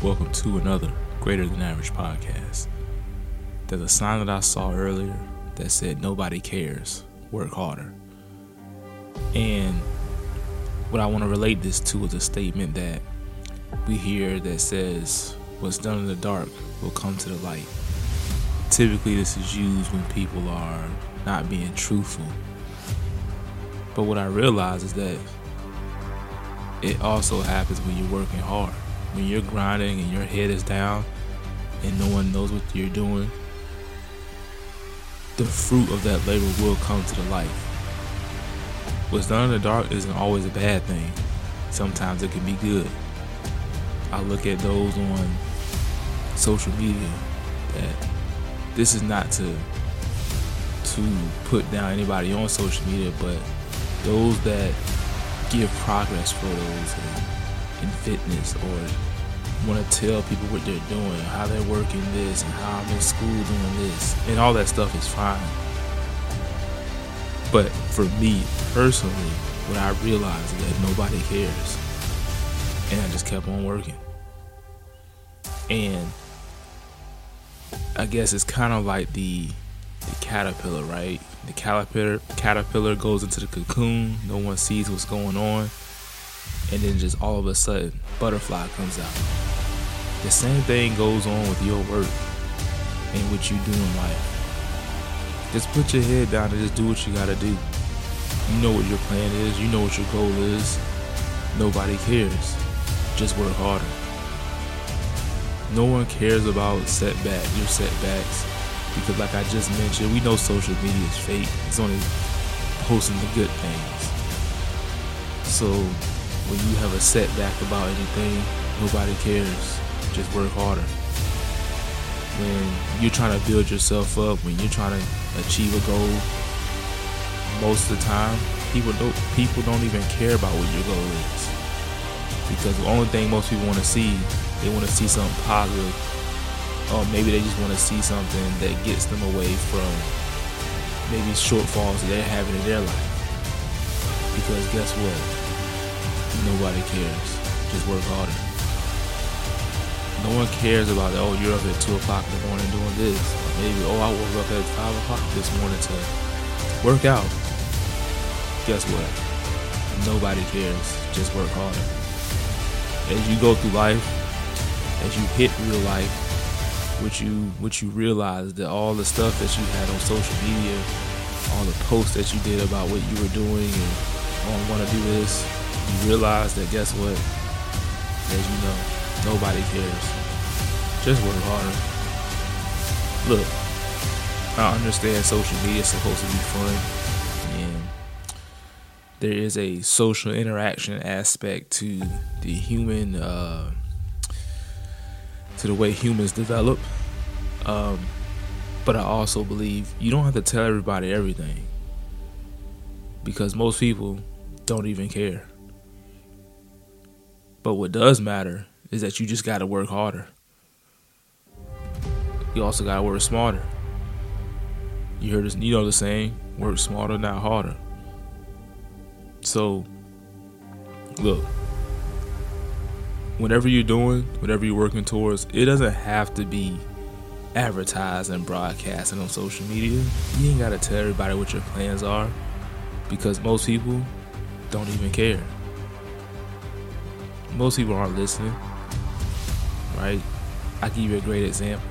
Welcome to another Greater Than Average podcast. There's a sign that I saw earlier that said, Nobody cares, work harder. And what I want to relate this to is a statement that we hear that says, What's done in the dark will come to the light. Typically, this is used when people are not being truthful. But what I realize is that it also happens when you're working hard. When you're grinding and your head is down and no one knows what you're doing, the fruit of that labor will come to the light. What's done in the dark isn't always a bad thing. Sometimes it can be good. I look at those on social media that this is not to to put down anybody on social media, but those that give progress photos in, in fitness or want to tell people what they're doing, how they're working this, and how I'm in school doing this, and all that stuff is fine. But for me personally, what I realized is that nobody cares, and I just kept on working. And I guess it's kind of like the the caterpillar, right? The caterpillar caterpillar goes into the cocoon. No one sees what's going on, and then just all of a sudden, butterfly comes out. The same thing goes on with your work and what you do in life. Just put your head down and just do what you gotta do. You know what your plan is. You know what your goal is. Nobody cares. Just work harder. No one cares about setbacks, your setbacks because like I just mentioned, we know social media is fake. It's only posting the good things. So when you have a setback about anything, nobody cares. Just work harder. When you're trying to build yourself up, when you're trying to achieve a goal, most of the time people don't people don't even care about what your goal is. Because the only thing most people want to see, they want to see something positive or maybe they just want to see something that gets them away from maybe shortfalls that they're having in their life. Because guess what? Nobody cares. Just work harder. No one cares about oh you're up at two o'clock in the morning doing this. Or maybe oh I woke up at five o'clock this morning to work out. Guess what? Nobody cares. Just work harder. As you go through life, as you hit real life, what you what you realize that all the stuff that you had on social media, all the posts that you did about what you were doing and oh, I want to do this, you realize that guess what? As you know, nobody cares. Just work harder. Look, I understand social media is supposed to be fun and there is a social interaction aspect to the human uh, to the way humans develop. Um, but I also believe you don't have to tell everybody everything because most people don't even care. But what does matter is that you just got to work harder. You also got to work smarter. You heard this, you know the saying, work smarter, not harder. So, look, whatever you're doing, whatever you're working towards, it doesn't have to be advertised and broadcasted on social media. You ain't gotta tell everybody what your plans are because most people don't even care. Most people aren't listening, right? I give you a great example.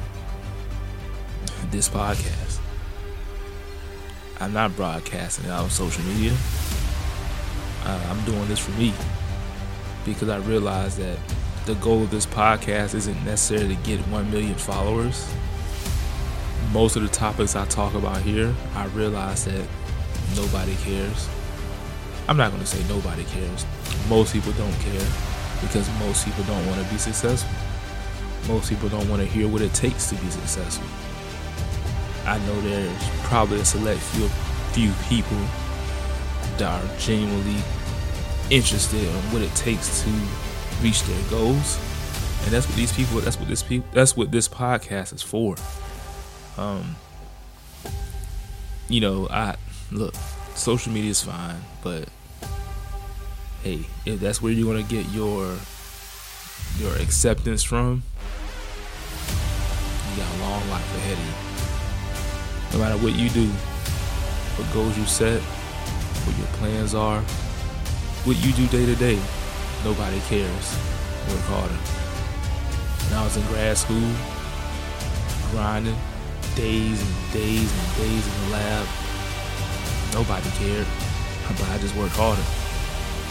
This podcast. I'm not broadcasting it out on social media. Uh, I'm doing this for me because I realize that the goal of this podcast isn't necessarily to get 1 million followers. Most of the topics I talk about here, I realize that nobody cares. I'm not going to say nobody cares. Most people don't care because most people don't want to be successful. Most people don't want to hear what it takes to be successful. I know there's probably a select few few people that are genuinely interested in what it takes to reach their goals. And that's what these people that's what this people that's what this podcast is for. Um you know, I look, social media is fine, but hey, if that's where you're gonna get your your acceptance from, you got a long life ahead of you. No matter what you do, what goals you set, what your plans are, what you do day to day, nobody cares. Work harder. When I was in grad school, grinding days and days and days in the lab, nobody cared. But I just worked harder.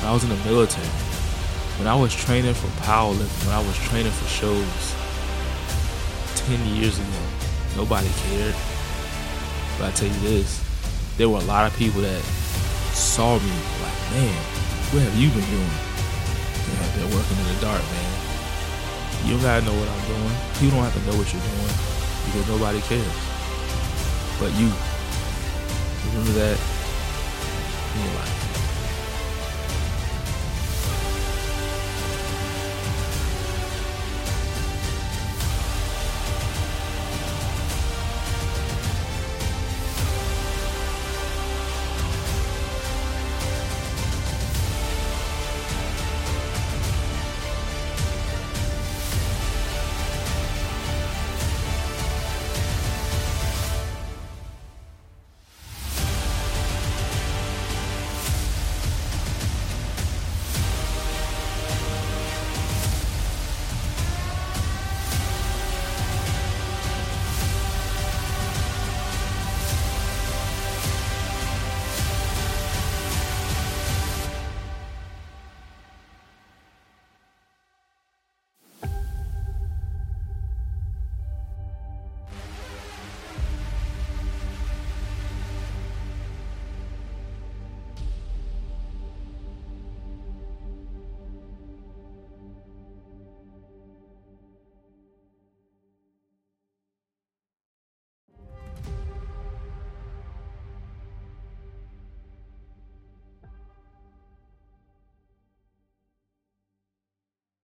I was in the military, when I was training for powerlifting, when I was training for shows 10 years ago, nobody cared. But I tell you this, there were a lot of people that saw me like, man, what have you been doing? They're working in the dark, man. You don't gotta know what I'm doing. You don't have to know what you're doing because nobody cares. But you. Remember that in your life.